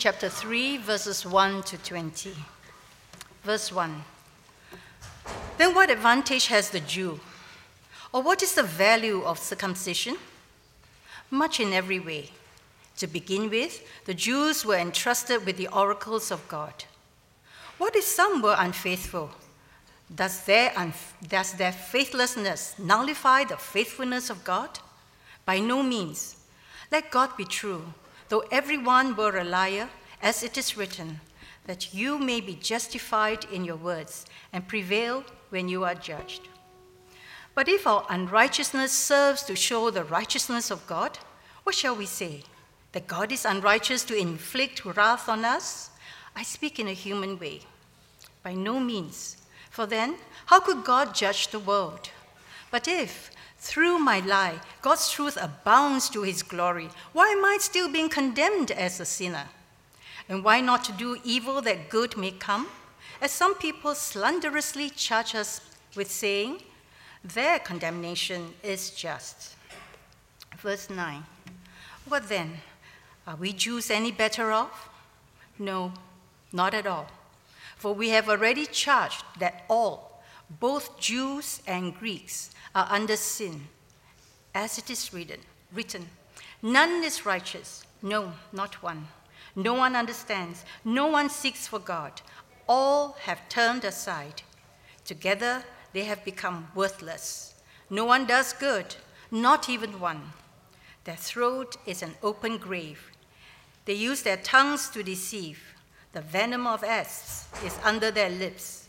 chapter 3, verses 1 to 20. Verse 1 Then what advantage has the Jew? Or what is the value of circumcision? Much in every way. To begin with, the Jews were entrusted with the oracles of God. What if some were unfaithful? Does their, does their faithlessness nullify the faithfulness of God? By no means. Let God be true, though everyone were a liar, as it is written, that you may be justified in your words and prevail when you are judged. But if our unrighteousness serves to show the righteousness of God, what shall we say? That God is unrighteous to inflict wrath on us? I speak in a human way. By no means. For then, how could God judge the world? But if, through my lie, God's truth abounds to his glory, why am I still being condemned as a sinner? And why not do evil that good may come? As some people slanderously charge us with saying, their condemnation is just. Verse 9 What then? Are we Jews any better off? No, not at all. For we have already charged that all, both Jews and Greeks, are under sin, as it is written, written None is righteous, no, not one. No one understands, no one seeks for God. All have turned aside. Together they have become worthless. No one does good, not even one. Their throat is an open grave. They use their tongues to deceive. The venom of asps is under their lips.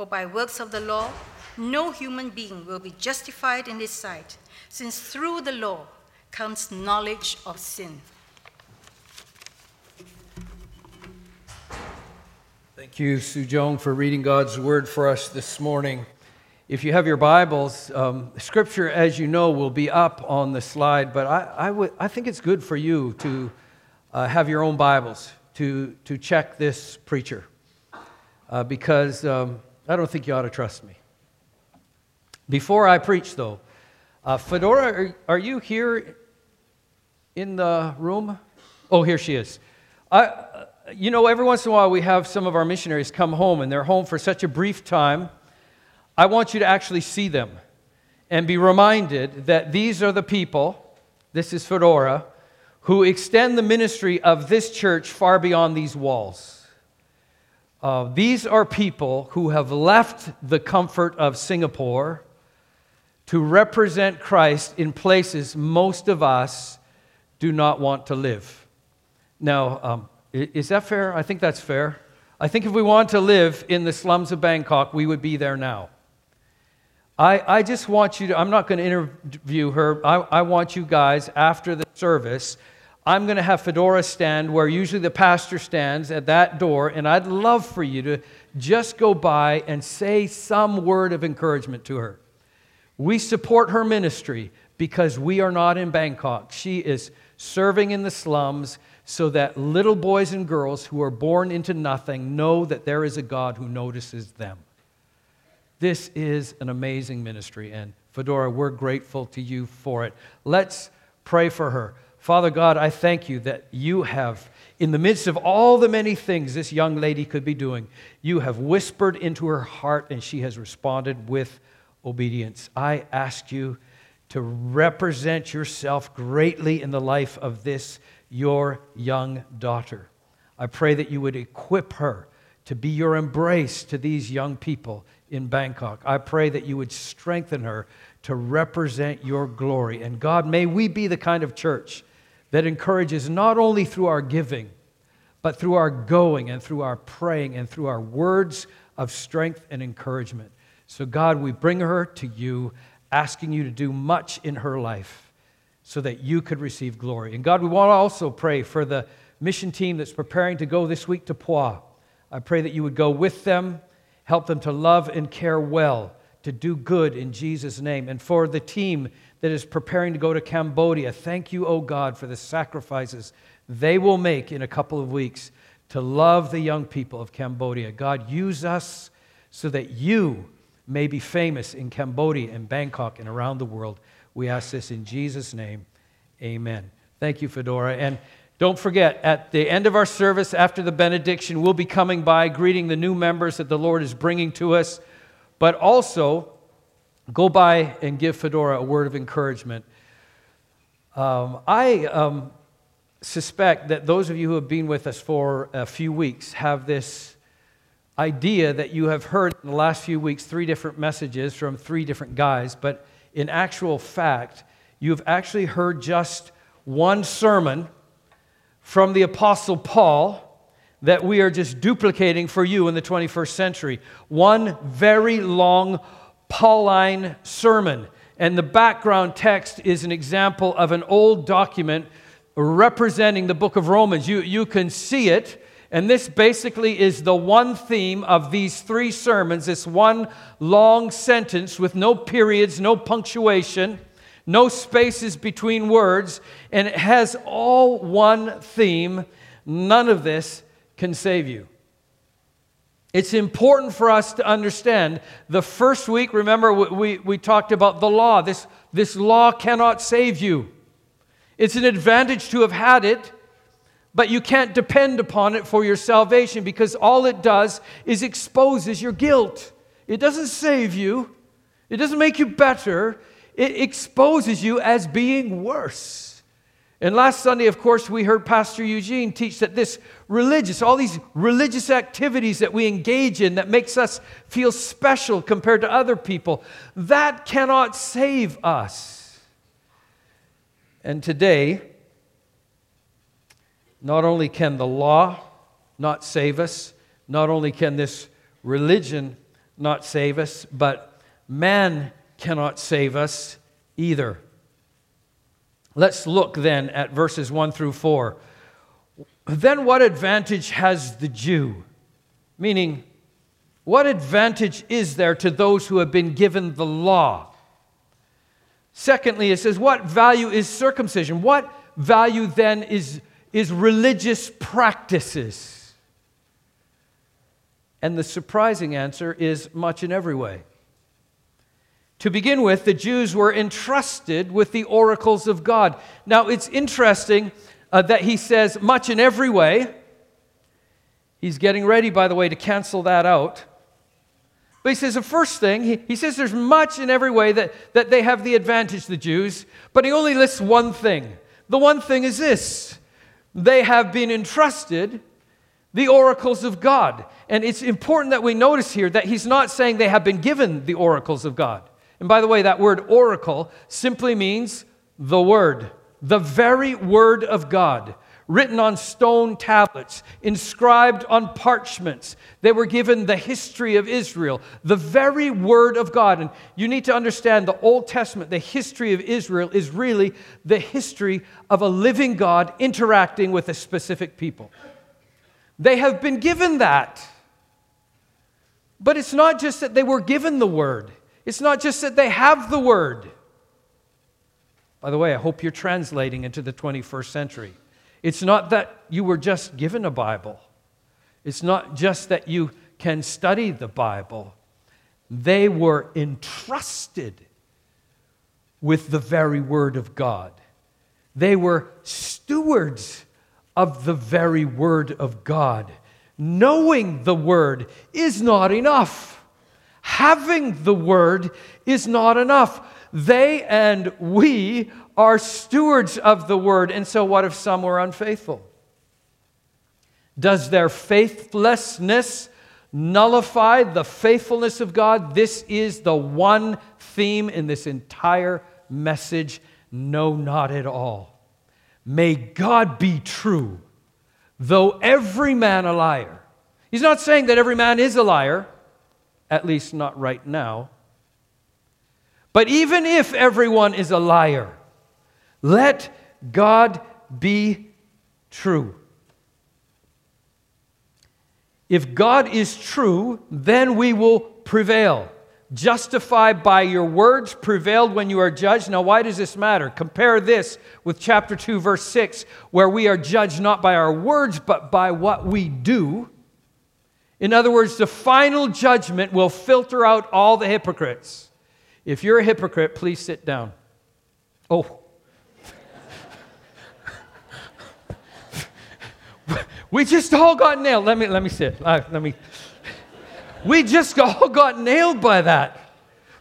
For by works of the law, no human being will be justified in his sight, since through the law comes knowledge of sin. Thank you, Sue Joan, for reading God's word for us this morning. If you have your Bibles, um, Scripture, as you know, will be up on the slide, but I, I, would, I think it's good for you to uh, have your own Bibles to, to check this preacher uh, because um, I don't think you ought to trust me. Before I preach, though, uh, Fedora, are, are, you here in the room? Oh, here she is. I, uh, you know, every once in a while we have some of our missionaries come home, and they're home for such a brief time I want you to actually see them and be reminded that these are the people, this is Fedora, who extend the ministry of this church far beyond these walls. Uh, these are people who have left the comfort of Singapore to represent Christ in places most of us do not want to live. Now, um, is that fair? I think that's fair. I think if we want to live in the slums of Bangkok, we would be there now. I, I just want you to, I'm not going to interview her. I, I want you guys, after the service, I'm going to have Fedora stand where usually the pastor stands at that door, and I'd love for you to just go by and say some word of encouragement to her. We support her ministry because we are not in Bangkok. She is serving in the slums so that little boys and girls who are born into nothing know that there is a God who notices them. This is an amazing ministry, and Fedora, we're grateful to you for it. Let's pray for her. Father God, I thank you that you have, in the midst of all the many things this young lady could be doing, you have whispered into her heart and she has responded with obedience. I ask you to represent yourself greatly in the life of this, your young daughter. I pray that you would equip her to be your embrace to these young people in Bangkok. I pray that you would strengthen her to represent your glory. And God, may we be the kind of church that encourages not only through our giving, but through our going and through our praying and through our words of strength and encouragement. So, God, we bring her to you, asking you to do much in her life so that you could receive glory. And God, we want to also pray for the mission team that's preparing to go this week to Pua. I pray that you would go with them, help them to love and care well, to do good in Jesus' name. And for the team that is preparing to go to Cambodia, thank you, O oh God, for the sacrifices they will make in a couple of weeks to love the young people of Cambodia. God, use us so that you may be famous in Cambodia and Bangkok and around the world. We ask this in Jesus' name. Amen. Thank you, Fedora. And don't forget, at the end of our service, after the benediction, we'll be coming by greeting the new members that the Lord is bringing to us. But also, go by and give Fedora a word of encouragement. Um, I um, suspect that those of you who have been with us for a few weeks have this idea that you have heard in the last few weeks three different messages from three different guys, but in actual fact, you've actually heard just one sermon from the Apostle Paul that we are just duplicating for you in the 21st century. One very long Pauline sermon. And the background text is an example of an old document representing the book of Romans. You, you can see it. And this basically is the one theme of these three sermons this one long sentence with no periods, no punctuation no spaces between words, and it has all one theme. None of this can save you. It's important for us to understand. The first week, remember, we, we talked about the law. This, this law cannot save you. It's an advantage to have had it, but you can't depend upon it for your salvation because all it does is exposes your guilt. It doesn't save you, it doesn't make you better, it exposes you as being worse. And last Sunday, of course, we heard Pastor Eugene teach that this religious, all these religious activities that we engage in that makes us feel special compared to other people, that cannot save us. And today, not only can the law not save us, not only can this religion not save us, but man cannot save us either. Let's look then at verses 1 through 4. Then, what advantage has the Jew? Meaning, what advantage is there to those who have been given the law? Secondly, it says, What value is circumcision? What value then is, is religious practices? And the surprising answer is much in every way. To begin with, the Jews were entrusted with the oracles of God. Now, it's interesting uh, that he says, much in every way. He's getting ready, by the way, to cancel that out. But he says the first thing, he, he says there's much in every way that, that they have the advantage, the Jews, but he only lists one thing. The one thing is this they have been entrusted the oracles of God. And it's important that we notice here that he's not saying they have been given the oracles of God. And by the way, that word oracle simply means the word, the very word of God, written on stone tablets, inscribed on parchments. They were given the history of Israel, the very word of God. And you need to understand the Old Testament, the history of Israel, is really the history of a living God interacting with a specific people. They have been given that. But it's not just that they were given the word. It's not just that they have the word. By the way, I hope you're translating into the 21st century. It's not that you were just given a Bible, it's not just that you can study the Bible. They were entrusted with the very Word of God. They were stewards of the very Word of God. Knowing the Word is not enough. Having the word is not enough. They and we are stewards of the word. And so, what if some were unfaithful? Does their faithlessness nullify the faithfulness of God? This is the one theme in this entire message. No, not at all. May God be true, though every man a liar. He's not saying that every man is a liar at least not right now. But even if everyone is a liar, let God be true. If God is true, then we will prevail. Justified by your words, prevailed when you are judged. Now, why does this matter? Compare this with chapter 2, verse 6, where we are judged not by our words, but by what we do. In other words, the final judgment will filter out all the hypocrites. If you're a hypocrite, please sit down. Oh. we just all got nailed. Let me, let me sit. Uh, let me. We just all got nailed by that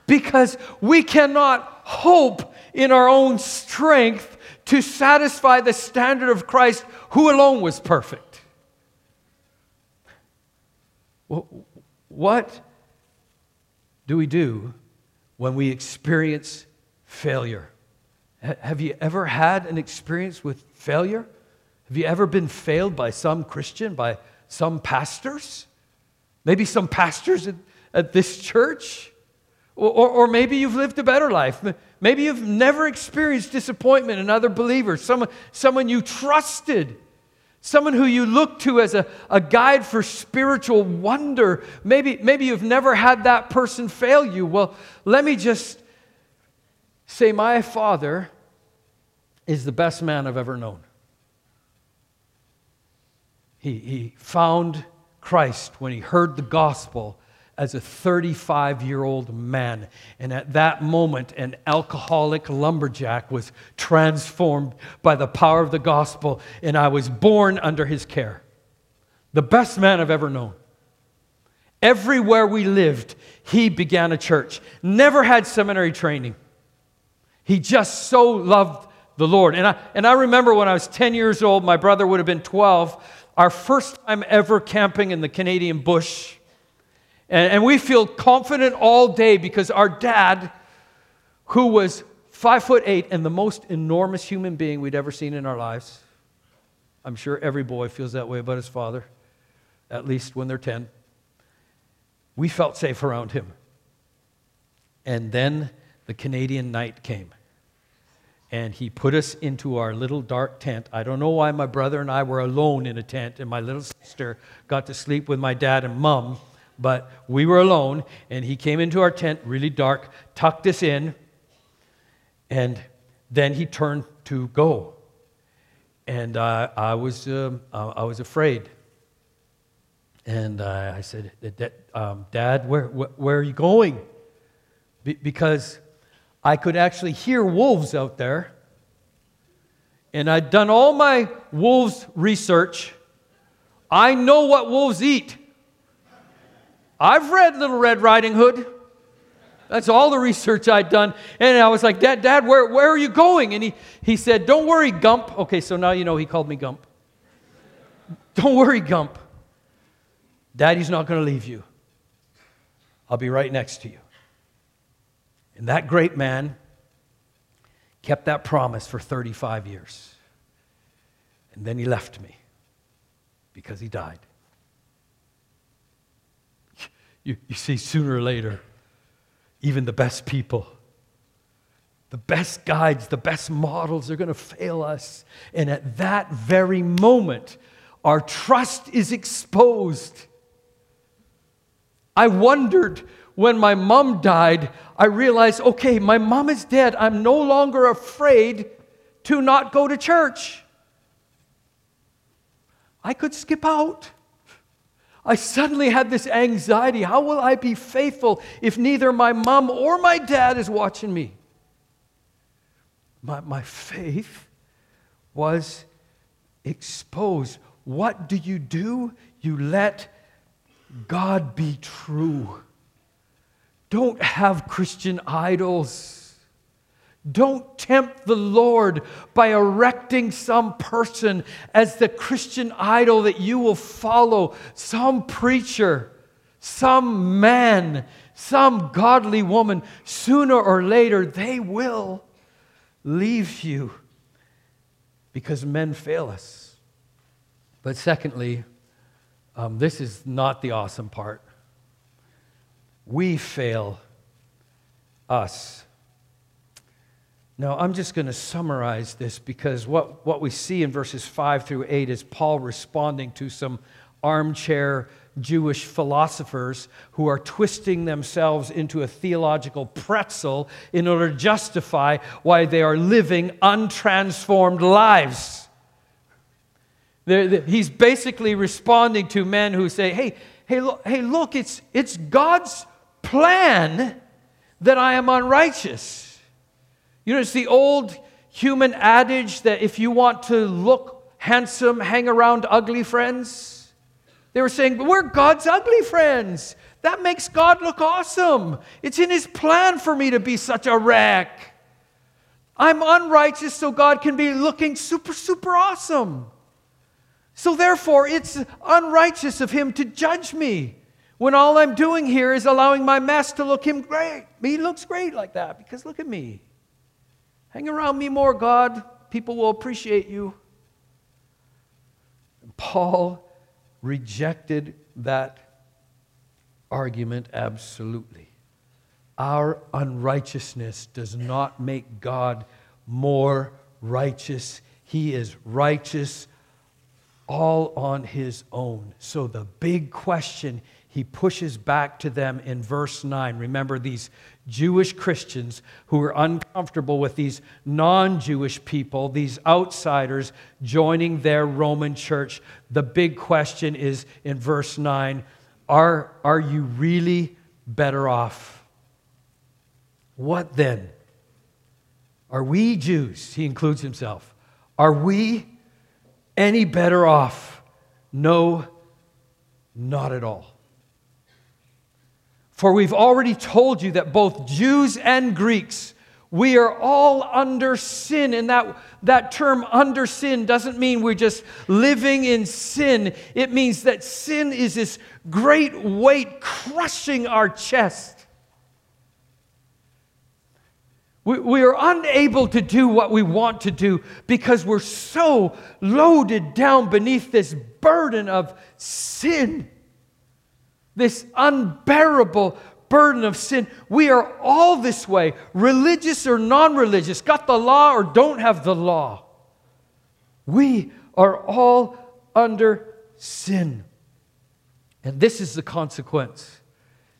because we cannot hope in our own strength to satisfy the standard of Christ, who alone was perfect. What do we do when we experience failure? Have you ever had an experience with failure? Have you ever been failed by some Christian, by some pastors? Maybe some pastors at, at this church? Or, or, or, maybe you've lived a better life. Maybe you've never experienced disappointment in other believers, someone, someone you trusted, someone who you look to as a, a guide for spiritual wonder. Maybe, maybe you've never had that person fail you. Well, let me just say, My father is the best man I've ever known. He, he found Christ when he heard the gospel as a 35 year old man. And at that moment, an alcoholic lumberjack was transformed by the power of the gospel, and I was born under his care. The best man I've ever known. Everywhere we lived, he began a church. Never had seminary training. He just so loved the Lord. And I, and I remember when I was 10 years old, my brother would have been 12 our first time ever camping in the Canadian bush. And, and we feel confident all day because our dad, who was five foot eight and the most enormous human being we'd ever seen in our lives, I'm sure every boy feels that way about his father, at least when they're 10. We felt safe around him. And then the Canadian night came and he put us into our little dark tent. I don't know why my brother and I were alone in a tent, and my little sister got to sleep with my dad and mom, but we were alone, and he came into our tent really dark, tucked us in, and then he turned to go. And uh, I, was, um, I was afraid. And uh, I said, um, Dad, where, where, where, are you going? Be- because I could actually hear wolves out there. And I'd done all my wolves research. I know what wolves eat. I've read Little Red Riding Hood. That's all the research I'd done. And I was like, Dad, Dad, where, where are you going? And he, he said, Don't worry, Gump. Okay, so now you know he called me Gump. Don't worry, Gump. Daddy's not going to leave you. I'll be right next to you. And that great man kept that promise for 35 years. And then he left me because he died. You, you see, sooner or later, even the best people, the best guides, the best models are going to fail us. And at that very moment, our trust is exposed. I wondered when my mom died, I realized okay, my mom is dead. I'm no longer afraid to not go to church. I could skip out. I suddenly had this anxiety how will I be faithful if neither my mom or my dad is watching me? My, my faith was exposed. What do you do? You let God be true. Don't have Christian idols. Don't tempt the Lord by erecting some person as the Christian idol that you will follow, some preacher, some man, some godly woman. Sooner or later, they will leave you because men fail us. But secondly, um, this is not the awesome part we fail us. Now, I'm just going to summarize this because what, what we see in verses 5 through 8 is Paul responding to some armchair Jewish philosophers who are twisting themselves into a theological pretzel in order to justify why they are living untransformed lives. He's basically responding to men who say, hey, hey, look, hey, look it's, it's God's plan that I am unrighteous. You know, it's the old human adage that if you want to look handsome, hang around ugly friends. They were saying, We're God's ugly friends. That makes God look awesome. It's in His plan for me to be such a wreck. I'm unrighteous so God can be looking super, super awesome. So therefore, it's unrighteous of Him to judge me when all I'm doing here is allowing my mess to look Him great. He looks great like that because look at me. Hang around me more, God. People will appreciate you. Paul rejected that argument absolutely. Our unrighteousness does not make God more righteous. He is righteous all on his own. So the big question he pushes back to them in verse 9. Remember, these Jewish Christians who are uncomfortable with these non Jewish people, these outsiders joining their Roman church. The big question is in verse 9 are, are you really better off? What then? Are we Jews? He includes himself. Are we any better off? No, not at all. For we've already told you that both Jews and Greeks, we are all under sin. And that, that term under sin doesn't mean we're just living in sin. It means that sin is this great weight crushing our chest. We, we are unable to do what we want to do because we're so loaded down beneath this burden of sin this unbearable burden of sin. We are all this way, religious or non religious, got the law or don't have the law. We are all under sin. And this is the consequence.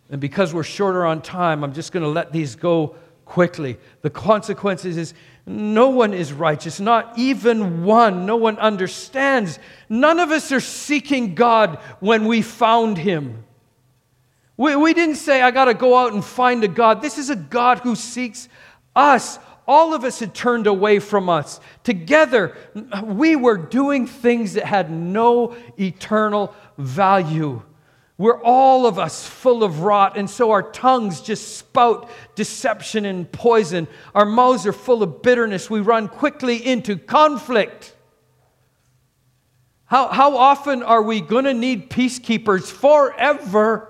And because we're shorter on time, I'm just going to let these go quickly. The consequences is no one is righteous, not even one. No one understands. None of us are seeking God when we found him. We, we didn't say, I got to go out and find a God. This is a God who seeks us. All of us had turned away from us. Together, we were doing things that had no eternal value. We're all of us full of rot, and so our tongues just spout deception and poison. Our mouths are full of bitterness. We run quickly into conflict. How, how often are we going to need peacekeepers forever?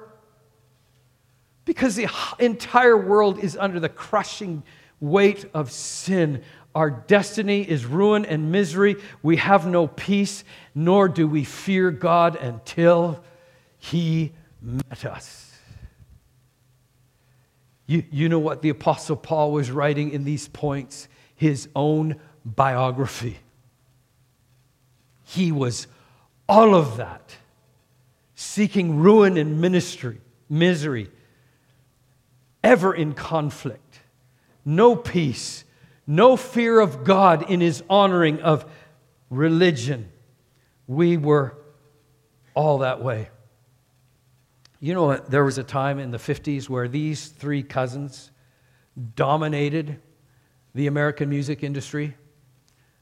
Because the entire world is under the crushing weight of sin. Our destiny is ruin and misery. We have no peace, nor do we fear God until He met us. You, you know what the Apostle Paul was writing in these points? His own biography. He was all of that, seeking ruin and ministry, misery ever in conflict, no peace, no fear of God in his honoring of religion. We were all that way. You know, there was a time in the 50s where these three cousins dominated the American music industry.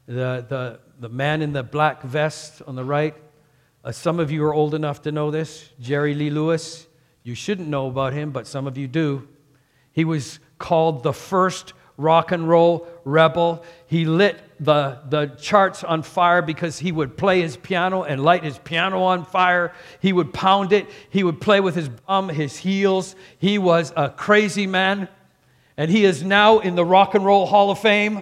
The, the, the man in the black vest on the right, uh, some of you are old enough to know this, Jerry Lee Lewis. You shouldn't know about him, but some of you do. He was called the first rock and roll rebel. He lit the, the charts on fire because he would play his piano and light his piano on fire. He would pound it. He would play with his bum, his heels. He was a crazy man. And he is now in the Rock and Roll Hall of Fame.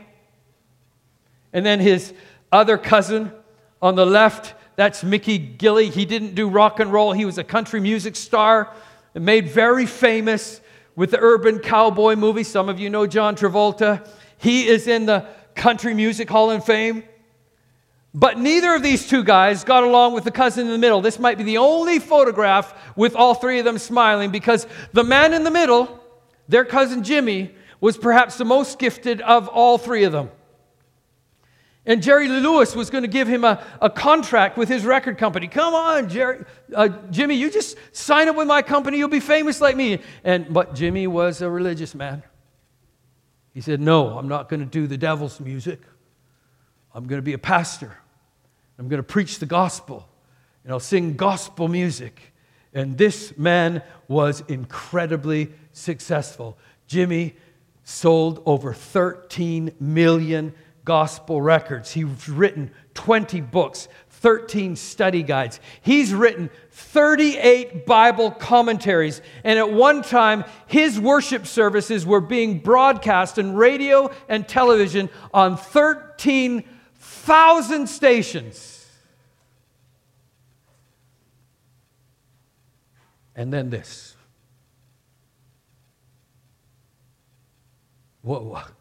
And then his other cousin on the left, that's Mickey Gilley. He didn't do rock and roll, he was a country music star, made very famous with the urban cowboy movie. Some of you know John Travolta. He is in the Country Music Hall of Fame. But neither of these two guys got along with the cousin in the middle. This might be the only photograph with all three of them smiling because the man in the middle, their cousin Jimmy, was perhaps the most gifted of all three of them. And Jerry Lewis was going to give him a, a contract with his record company. Come on, Jerry, uh, Jimmy, you just sign up with my company, you'll be famous like me. And but Jimmy was a religious man. He said, "No, I'm not going to do the devil's music. I'm going to be a pastor." I'm going to preach the gospel and I'll sing gospel music. And this man was incredibly successful. Jimmy sold over 13 million gospel records. He's written 20 books, 13 study guides. He's written 38 Bible commentaries. And at one time, his worship services were being broadcast on radio and television on 13 thousand stations. And then this. What,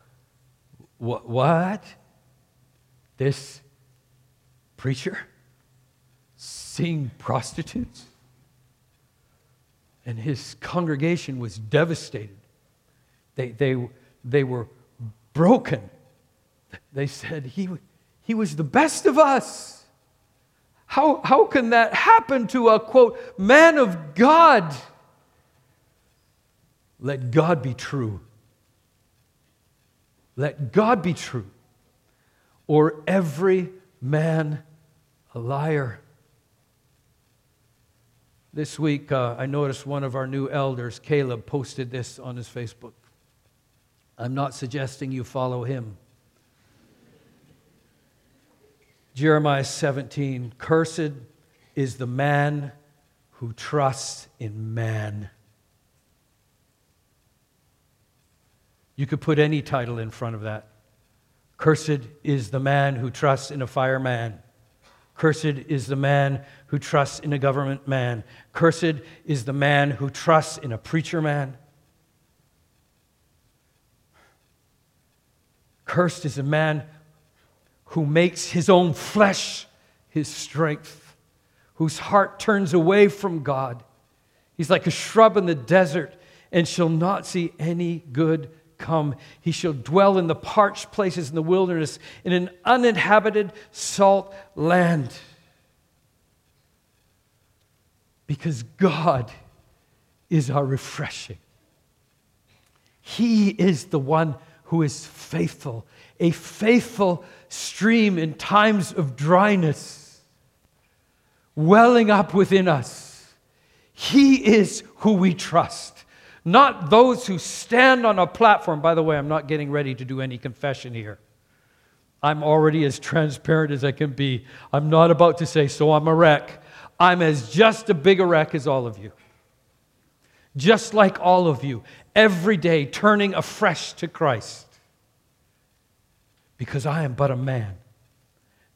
what? This preacher seeing prostitutes? And his congregation was devastated. They, they, they were broken. They said, he, he was the best of us. How, how can that happen to a quote, man of God? Let God be true. Let God be true, or every man a liar. This week, uh, I noticed one of our new elders, Caleb, posted this on his Facebook. I'm not suggesting you follow him. Jeremiah 17 Cursed is the man who trusts in man. You could put any title in front of that. Cursed is the man who trusts in a fireman. Cursed is the man who trusts in a government man. Cursed is the man who trusts in a preacher man. Cursed is the man who makes his own flesh his strength, whose heart turns away from God. He's like a shrub in the desert and shall not see any good come. He shall dwell in the parched places in the wilderness, in an uninhabited salt land. Because God is our refreshing. He is the one who is faithful, a faithful stream in times of dryness, welling up within us. He is who we trust, not those who stand on a platform. By the way, I'm not getting ready to do any confession here. I'm already as transparent as I can be. I'm not about to say, so I'm a wreck. I'm as just a big a wreck as all of you. Just like all of you, every day turning afresh to Christ because I am but a man,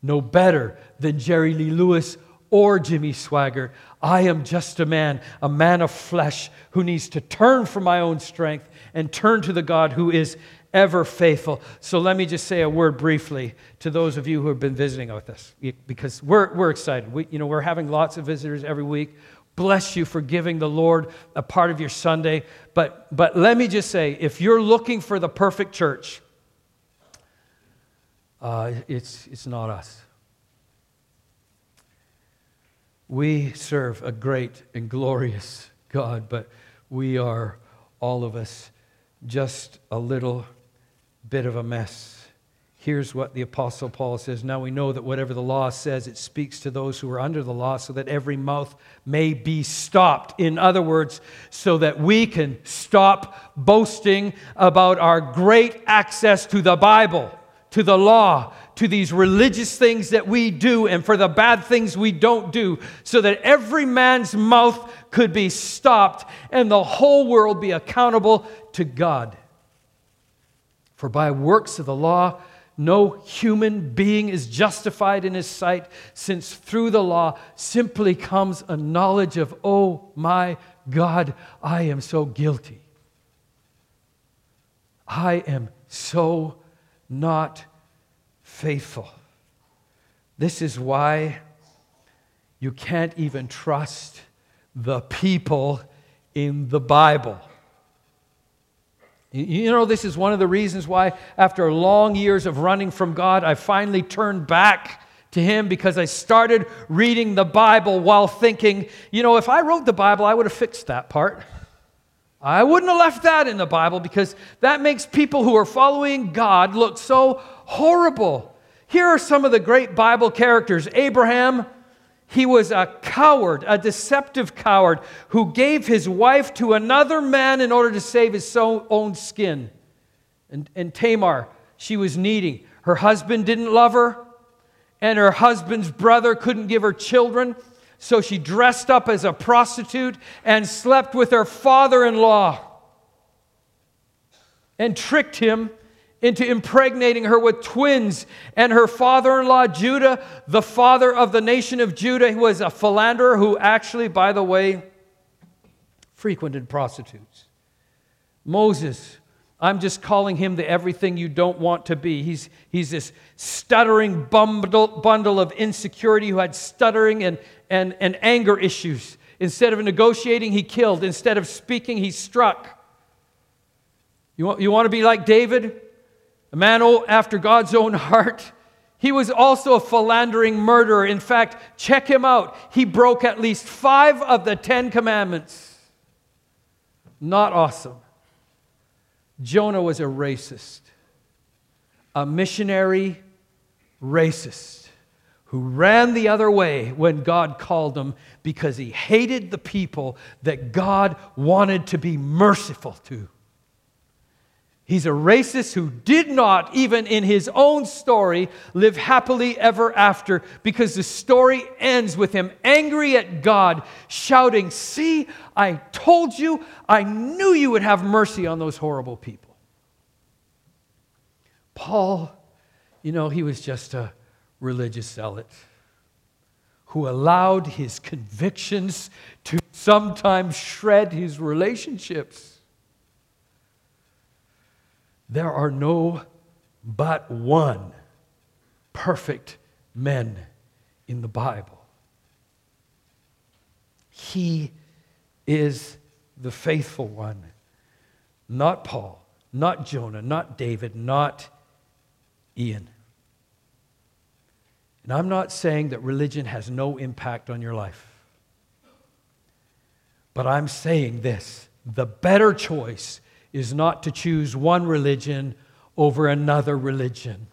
no better than Jerry Lee Lewis or Jimmy Swaggart. I am just a man, a man of flesh who needs to turn from my own strength and turn to the God who is ever faithful. So let me just say a word briefly to those of you who have been visiting with us because we're, we're excited. We, you know, we're having lots of visitors every week. Bless you for giving the Lord a part of your Sunday. But, but let me just say if you're looking for the perfect church, uh, it's, it's not us. We serve a great and glorious God, but we are, all of us, just a little bit of a mess. Here's what the Apostle Paul says Now we know that whatever the law says, it speaks to those who are under the law, so that every mouth may be stopped. In other words, so that we can stop boasting about our great access to the Bible to the law, to these religious things that we do, and for the bad things we don't do, so that every man's mouth could be stopped and the whole world be accountable to God. For by works of the law, no human being is justified in his sight, since through the law simply comes a knowledge of, oh my God, I am so guilty. I am so not faithful. This is why you can't even trust the people in the Bible. You know, this is one of the reasons why, after long years of running from God, I finally turned back to Him because I started reading the Bible while thinking, you know, if I wrote the Bible, I would have fixed that part. I wouldn't have left that in the Bible because that makes people who are following God look so horrible. Here are some of the great Bible characters Abraham, he was a coward, a deceptive coward, who gave his wife to another man in order to save his own skin. And, and Tamar, she was needing. Her husband didn't love her, and her husband's brother couldn't give her children. So she dressed up as a prostitute and slept with her father in law and tricked him into impregnating her with twins. And her father in law, Judah, the father of the nation of Judah, was a philanderer who actually, by the way, frequented prostitutes. Moses, I'm just calling him the everything you don't want to be. He's, he's this stuttering bundle, bundle of insecurity who had stuttering and, and, and anger issues. Instead of negotiating, he killed. Instead of speaking, he struck. You want, you want to be like David? a man after God's own heart. He was also a philandering murderer. In fact, check him out. He broke at least five of the Ten Commandments. Not awesome. Jonah was a racist, a missionary racist who ran the other way when God called him because he hated the people that God wanted to be merciful to. He's a racist who did not, even in his own story, live happily ever after because the story ends with him angry at God, shouting, See, I told you, I knew you would have mercy on those horrible people. Paul, you know, he was just a religious zealot who allowed his convictions to sometimes shred his relationships. There are no but one perfect men in the Bible. He is the faithful one, not Paul, not Jonah, not David, not Ian. And I'm not saying that religion has no impact on your life. But I'm saying this the better choice is not to choose one religion over another religion.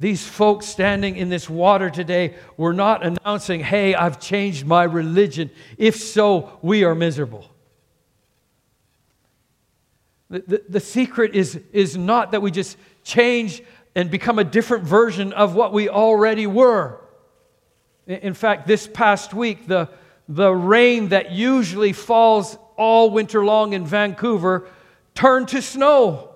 These folks standing in this water today were not announcing, hey, I've changed my religion. If so, we are miserable. The, the, the, secret is, is not that we just change and become a different version of what we already were. In fact, this past week, the, the rain that usually falls all winter long in Vancouver turned to snow.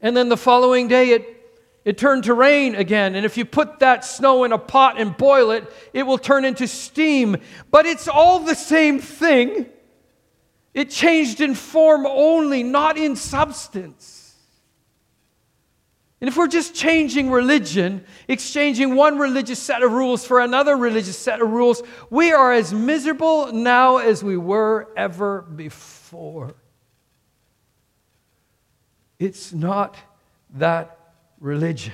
And then the following day, it, it turned to rain again. And if you put that snow in a pot and boil it, it will turn into steam. But it's all the same thing. It changed in form only, not in substance. And if we're just changing religion, exchanging one religious set of rules for another religious set of rules, we are as miserable now as we were ever before. It's not that religion,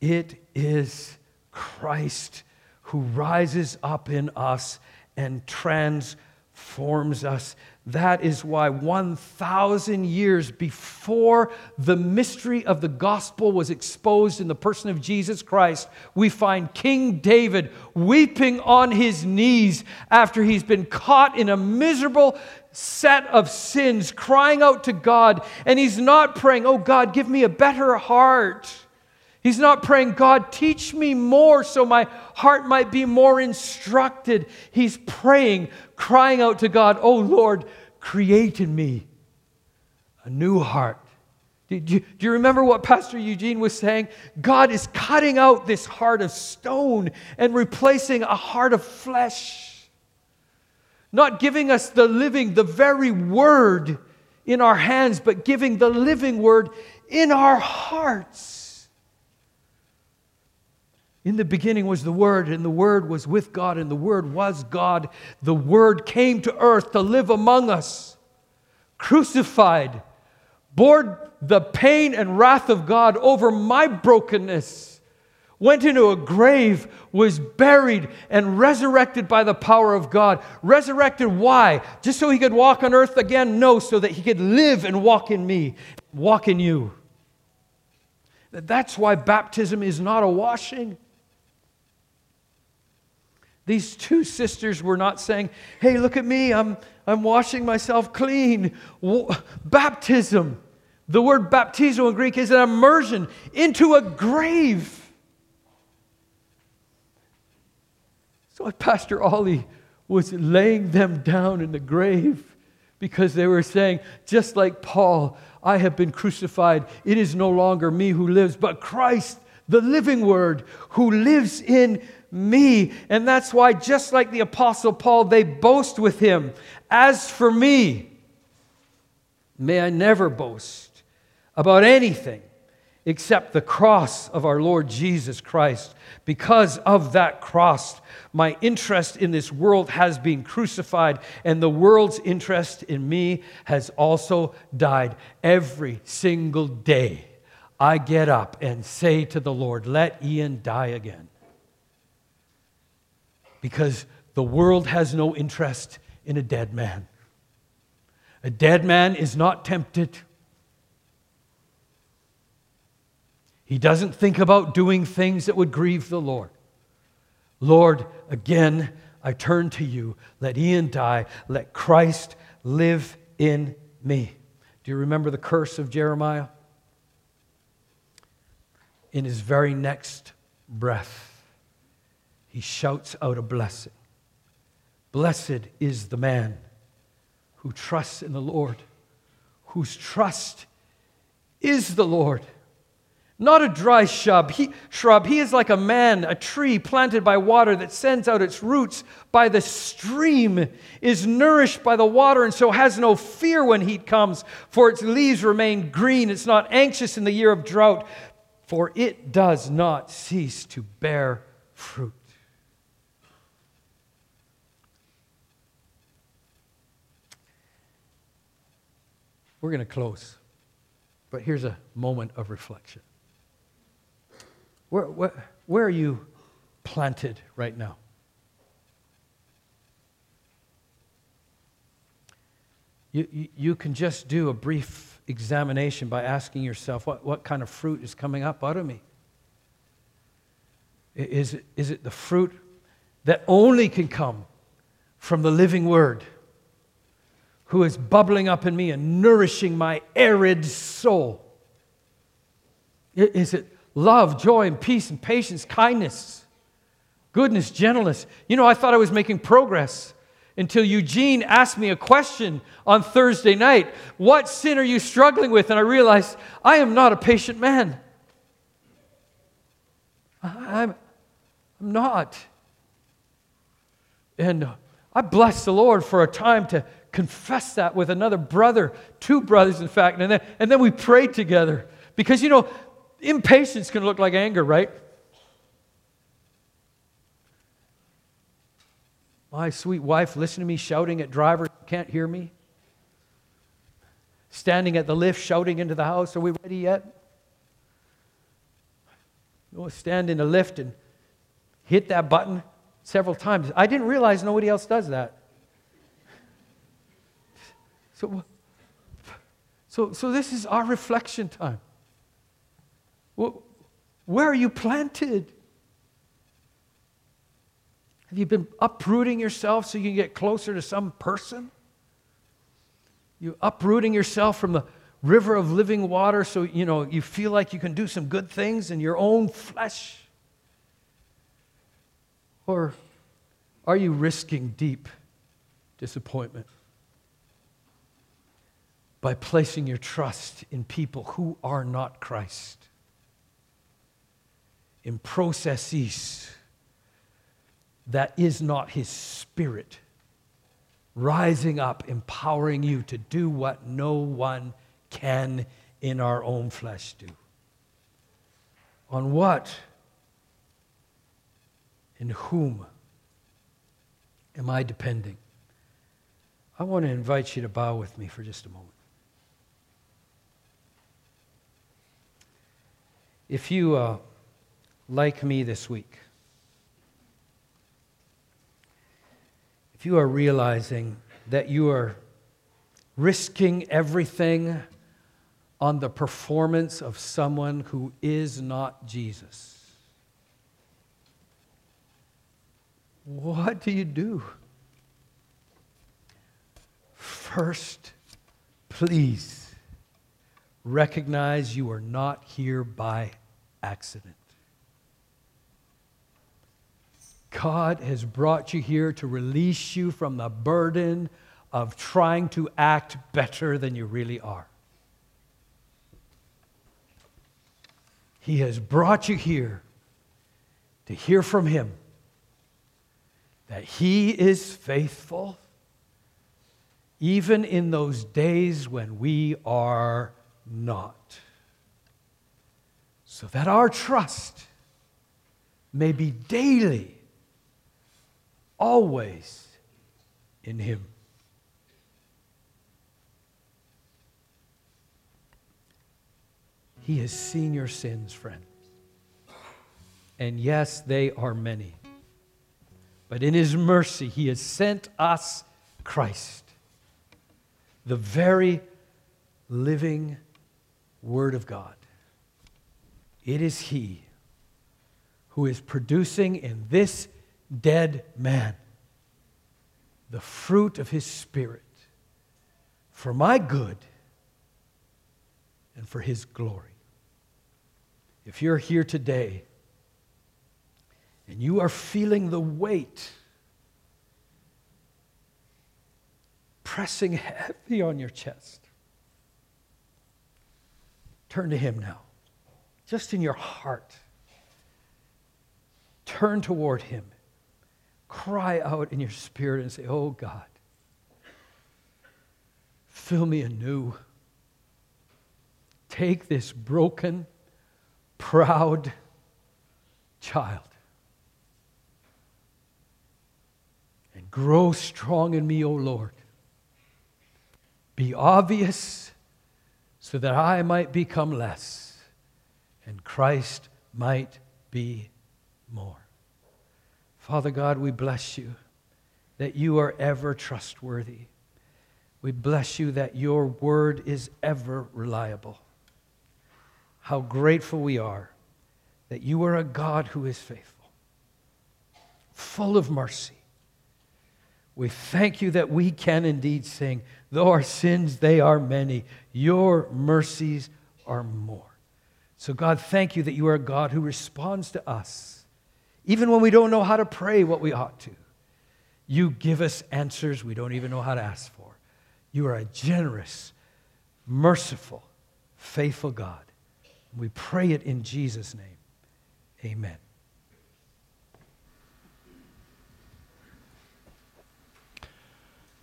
it is Christ who rises up in us and transforms us. That is why 1,000 years before the mystery of the gospel was exposed in the person of Jesus Christ, we find King David weeping on his knees after he's been caught in a miserable set of sins, crying out to God. And he's not praying, Oh God, give me a better heart. He's not praying, God, teach me more so my heart might be more instructed. He's praying, crying out to God, Oh Lord, create in me a new heart. Do you, do you remember what Pastor Eugene was saying? God is cutting out this heart of stone and replacing a heart of flesh not giving us the living, the very word in our hands, but giving the living word in our hearts. In the beginning was the Word, and the Word was with God, and the Word was God. The Word came to earth to live among us, crucified, bore the pain and wrath of God over my brokenness, went into a grave, was buried, and resurrected by the power of God. Resurrected, why? Just so he could walk on earth again? No, so that he could live and walk in me, walk in you. That's why baptism is not a washing. These two sisters were not saying, Hey, look at me, I'm, I'm washing myself clean. Baptism, the word baptizo in Greek is an immersion into a grave. So Pastor Ollie was laying them down in the grave because they were saying, just like Paul, I have been crucified. It is no longer me who lives, but Christ, the living word, who lives in me. And that's why, just like the Apostle Paul, they boast with him. As for me, may I never boast about anything except the cross of our Lord Jesus Christ. Because of that cross, my interest in this world has been crucified, and the world's interest in me has also died. Every single day, I get up and say to the Lord, Let Ian die again because the world has no interest in a dead man. A dead man is not tempted. He doesn't think about doing things that would grieve the Lord. Lord, again, I turn to you. Let Ian die. Let Christ live in me. Do you remember the curse of Jeremiah? In his very next breath, he shouts out a blessing. Blessed is the man who trusts in the Lord, whose trust is the Lord. Not a dry shrub. He, shrub. he is like a man, a tree planted by water that sends out its roots by the stream, is nourished by the water, and so has no fear when heat comes, for its leaves remain green. It's not anxious in the year of drought, for it does not cease to bear fruit. We're going to close, but here's a moment of reflection. Where, where, where are you planted right now? You, you, you, can just do a brief examination by asking yourself what, what kind of fruit is coming up out of me? Is it, is it the fruit that only can come from the living word? who is bubbling up in me and nourishing my arid soul? Is it love, joy, and peace, and patience, kindness, goodness, gentleness? You know, I thought I was making progress until Eugene asked me a question on Thursday night What sin are you struggling with? And I realized I am not a patient man. I'm, I'm not. And uh, I bless the Lord for a time to confess that with another brother, two brothers, in fact, and then, and then we prayed together. Because, you know, impatience can look like anger, right? My sweet wife listen to me shouting at drivers who can't hear me. Standing at the lift shouting into the house, Are we ready yet? You stand in the lift and hit that button several times. I didn't realize nobody else does that. So, so, so this is our reflection time. Where are you planted? Have you been uprooting yourself so you can get closer to some person? You uprooting yourself from the river of living water so you know you feel like you can do some good things in your own flesh? Or are you risking deep disappointment? by placing your trust in people who are not Christ, in processes that is not His Spirit, rising up, empowering you to do what no one can in our own flesh do. On what In whom am I depending? I want to invite you to bow with me for just a moment. If you, uh, like me this week, if you are realizing that you are risking everything on the performance of someone who is not Jesus, what do you do? First, please recognize you are not here by accident. God has brought you here to release you from the burden of trying to act better than you really are. He has brought you here to hear from Him that He is faithful even in those days when we are not. So that our trust may be daily, always in Him. He has seen your sins, friend. And yes, they are many. But in His mercy, He has sent us Christ, the very living Word of God. It is He who is producing in this dead man the fruit of His Spirit for my good and for His glory. If you're here today and you are feeling the weight pressing heavy on your chest, turn to Him now, just in your heart. Turn toward Him. Cry out in your spirit and say, Oh God, fill me anew. Take this broken, proud child and grow strong in me, O Lord. Be obvious so that I might become less and Christ might be more. Father God, we bless you that you are ever trustworthy. We bless you that your word is ever reliable how grateful we are that you are a God who is faithful, full of mercy. We thank you that we can indeed sing, though our sins they are many, your mercies are more. So, God, thank you that you are a God who responds to us, even when we don't know how to pray what we ought to. You give us answers we don't even know how to ask for. You are a generous, merciful, faithful God. We pray it in Jesus' name. Amen.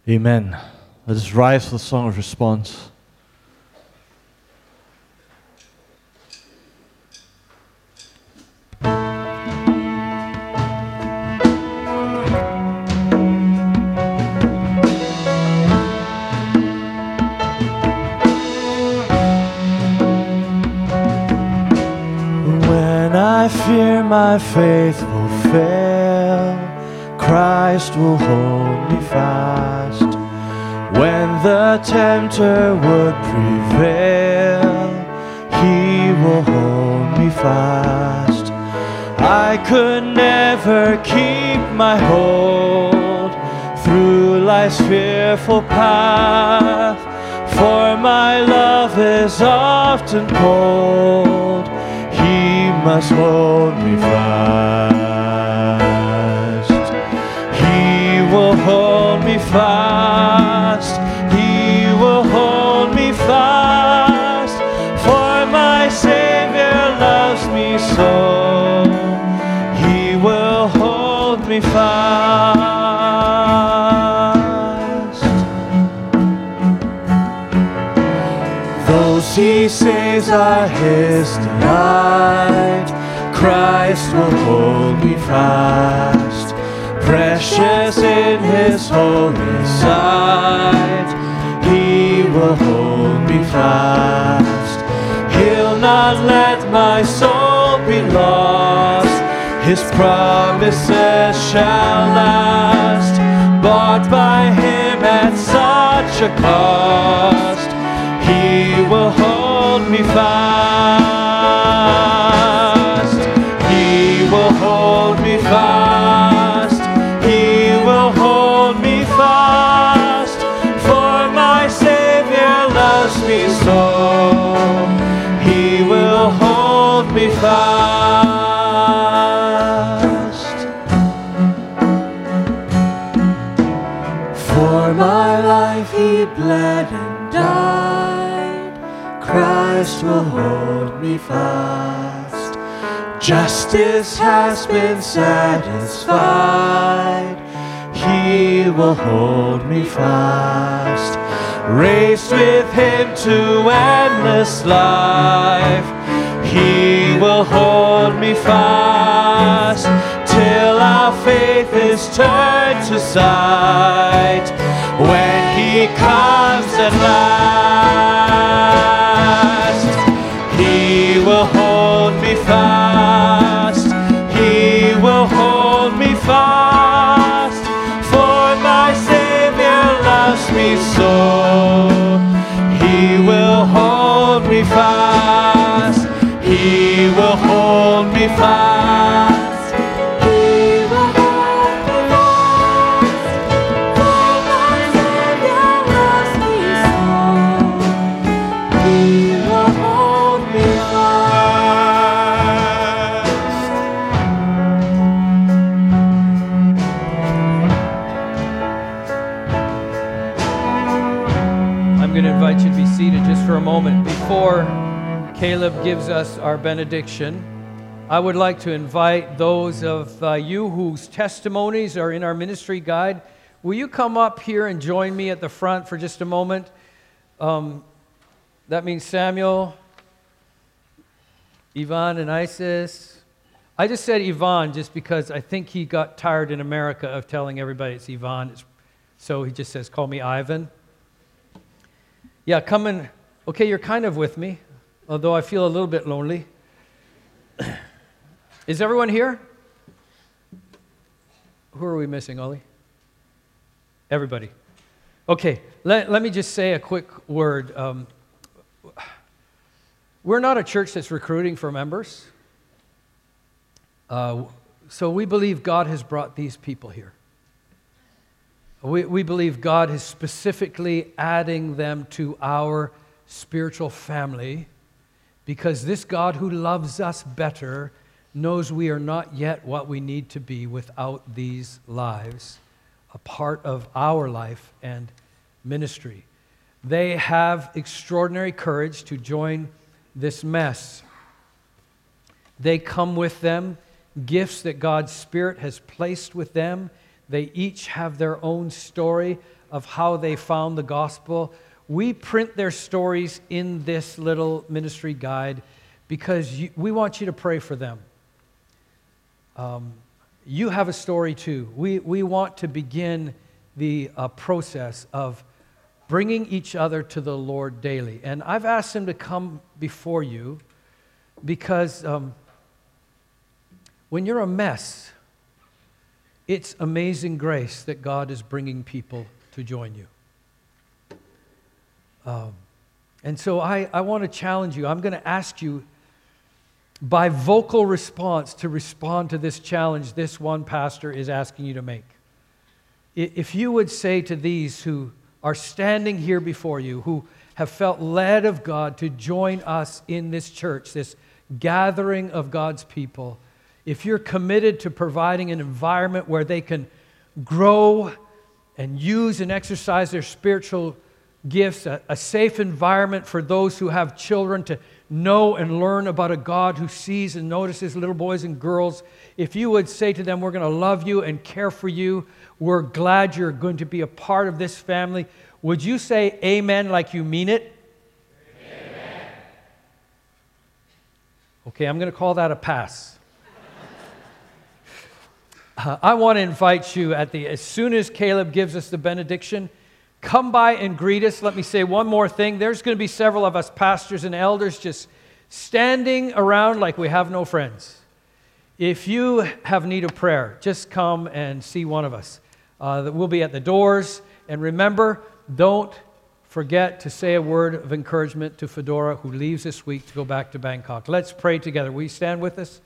Amen. Let us rise for the song of response. Fear my faith will fail, Christ will hold me fast. When the tempter would prevail, he will hold me fast. I could never keep my hold through life's fearful path, for my love is often cold must hold me fast. He will hold me fast. He will hold me fast. For my Savior loves me so. He will hold me fast. Saves are his delight Christ will hold me fast, precious in his holy sight. He will hold me fast. He'll not let my soul be lost. His promises shall last, bought by him at such a cost. He will me fast. He will hold me fast. He will hold me fast. For my Savior loves me so. He will hold me fast. Justice has been satisfied. He will hold me fast. Raised with him to endless life. He will hold me fast till our faith is turned to sight. When he comes at last, seated just for a moment. Before Caleb gives us our benediction, I would like to invite those of uh, you whose testimonies are in our ministry guide. Will you come up here and join me at the front for just a moment? Um, that means Samuel, Yvonne, and Isis. I just said Yvonne just because I think he got tired in America of telling everybody it's Yvonne. So he just says, call me Ivan. Yeah, come and, okay, you're kind of with me, although I feel a little bit lonely. Is everyone here? Who are we missing, Ollie? Everybody. Okay, let, let me just say a quick word. Um, we're not a church that's recruiting for members. Uh, so we believe God has brought these people here. We, we believe God is specifically adding them to our spiritual family because this God who loves us better knows we are not yet what we need to be without these lives, a part of our life and ministry. They have extraordinary courage to join this mess. They come with them gifts that God's Spirit has placed with them. They each have their own story of how they found the gospel. We print their stories in this little ministry guide because you, we want you to pray for them. Um, you have a story too. We, we want to begin the uh, process of bringing each other to the Lord daily. And I've asked them to come before you because um, when you're a mess, it's amazing grace that God is bringing people to join you. Um, and so I, I want to challenge you. I'm going to ask you by vocal response to respond to this challenge this one pastor is asking you to make. If you would say to these who are standing here before you, who have felt led of God to join us in this church, this gathering of God's people, if you're committed to providing an environment where they can grow and use and exercise their spiritual gifts, a, a safe environment for those who have children to know and learn about a God who sees and notices little boys and girls, if you would say to them, We're going to love you and care for you, we're glad you're going to be a part of this family, would you say amen like you mean it? Okay, I'm going to call that a pass. Uh, I want to invite you at the as soon as Caleb gives us the benediction, come by and greet us. Let me say one more thing. There's going to be several of us pastors and elders just standing around like we have no friends. If you have need of prayer, just come and see one of us. Uh, we'll be at the doors. And remember, don't forget to say a word of encouragement to Fedora, who leaves this week to go back to Bangkok. Let's pray together. Will you stand with us?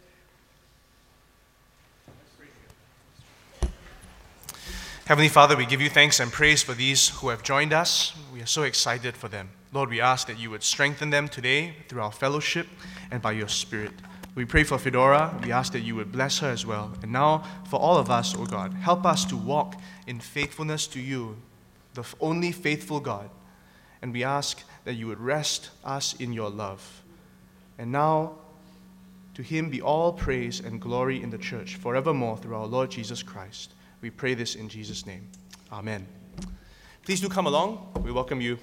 Heavenly Father, we give you thanks and praise for these who have joined us. We are so excited for them. Lord, we ask that you would strengthen them today through our fellowship and by your Spirit. We pray for Fedora. We ask that you would bless her as well. And now, for all of us, O oh God, help us to walk in faithfulness to you, the only faithful God. And we ask that you would rest us in your love. And now, to him be all praise and glory in the church forevermore through our Lord Jesus Christ. We pray this in Jesus' name. Amen. Please do come along. We welcome you.